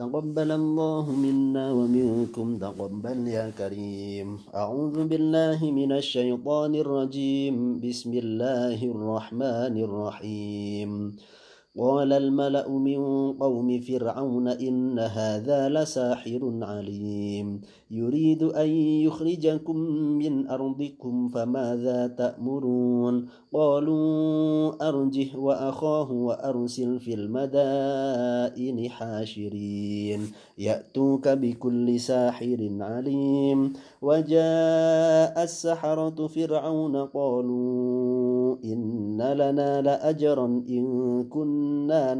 تقبل الله منا ومنكم تقبل يا كريم. أعوذ بالله من الشيطان الرجيم. بسم الله الرحمن الرحيم. قال الملأ من قوم فرعون إن هذا لساحر عليم. يريد أن يخرجكم من أرضكم فماذا تأمرون؟ قالوا أرجه وأخاه وأرسل في المدائن حاشرين. يأتوك بكل ساحر عليم. وجاء السحرة فرعون قالوا إن لنا لأجرا إن كنا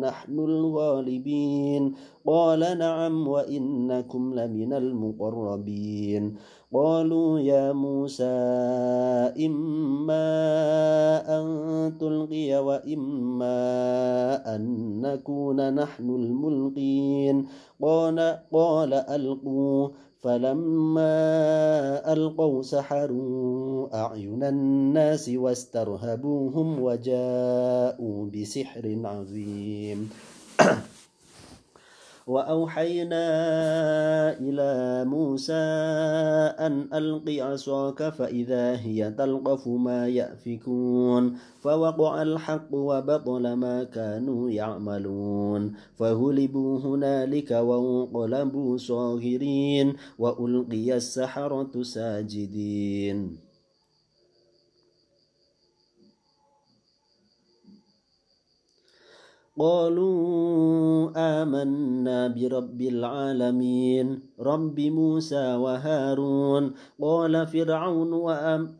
نحن الغالبين. قال نعم وإنكم لمن المقربين. قالوا يا موسى إما أن تلقي وإما أن نكون نحن الملقين. قال, قال ألقوا فلما ألقوا سحروا أعين الناس واسترهبوهم وجاءوا بسحر عظيم. وأوحينا إلى موسى أن ألق عصاك فإذا هي تلقف ما يأفكون فوقع الحق وبطل ما كانوا يعملون. فغلبوا هنالك وانقلبوا صاغرين وألقي السحرة ساجدين. قالوا آمنا برب العالمين رب موسى وهارون قال فرعون وأم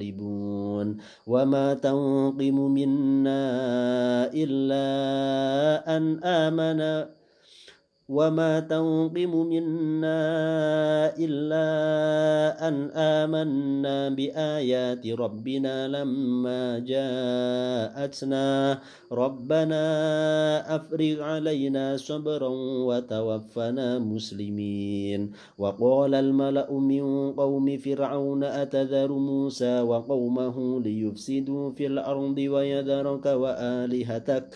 غالبون وما تنقم منا إلا أن آمن وما تنقم منا إلا أن آمنا بآيات ربنا لما جاءتنا ربنا أفرغ علينا صبرا وتوفنا مسلمين وقال الملأ من قوم فرعون أتذر موسى وقومه ليفسدوا في الأرض ويذرك وآلهتك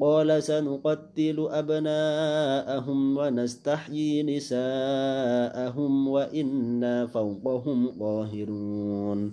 قال سنقتل أبناءهم ونستحيي نساءهم وإنا فوقهم قاهرون.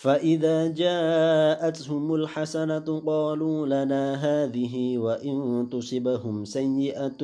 فإذا جاءتهم الحسنة قالوا لنا هذه وإن تصبهم سيئة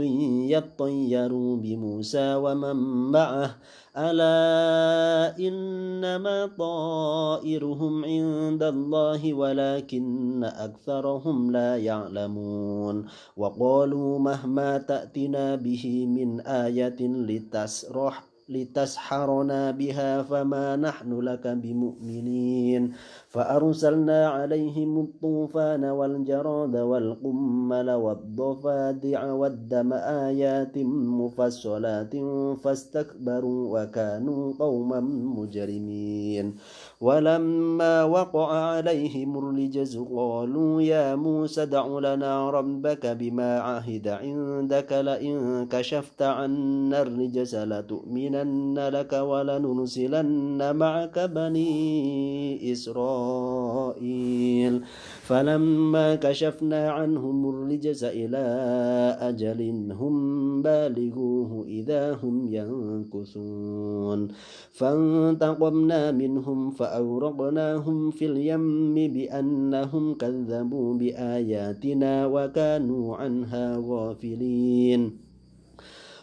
يطيروا بموسى ومن معه. ألا إنما طائرهم عند الله ولكن أكثرهم لا يعلمون. وقالوا مهما تأتنا به من آية لتسرح لتسحرنا بها فما نحن لك بمؤمنين. فأرسلنا عليهم الطوفان والجراد والقمل والضفادع والدم آيات مفصلات فاستكبروا وكانوا قوما مجرمين. ولما وقع عليهم الرجز قالوا يا موسى دع لنا ربك بما عهد عندك لئن كشفت عنا الرجز لتؤمنن لنؤمنن لك ولنرسلن معك بني إسرائيل. فلما كشفنا عنهم الرجز إلى أجل هم بالغوه إذا هم ينكثون. فانتقمنا منهم فأورقناهم في اليم بأنهم كذبوا بآياتنا وكانوا عنها غافلين.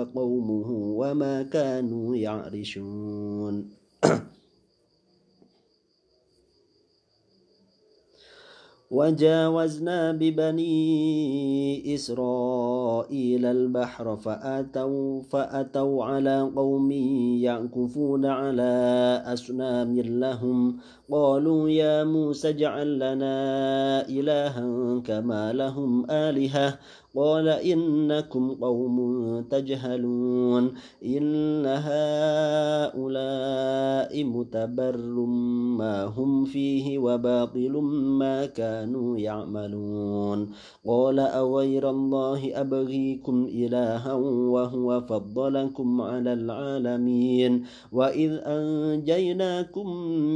وقومه وما كانوا يعرشون. وجاوزنا ببني إسرائيل البحر فأتوا, فأتوا على قوم يعكفون على أصنام لهم قالوا يا موسى اجعل لنا إلها كما لهم آلهة. قال إنكم قوم تجهلون. إن هؤلاء متبر ما هم فيه وباطل ما كانوا يعملون. قال أغير الله أبغيكم إلها وهو فضلكم على العالمين. وإذ أنجيناكم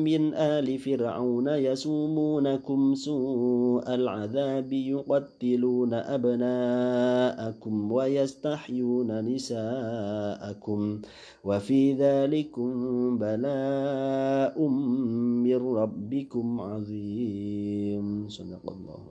من آل فرعون يسومونكم سوء العذاب يقتلون أبناءكم ويستحيون نساءكم وفي ذلكم بلاء من ربكم عظيم. صدق الله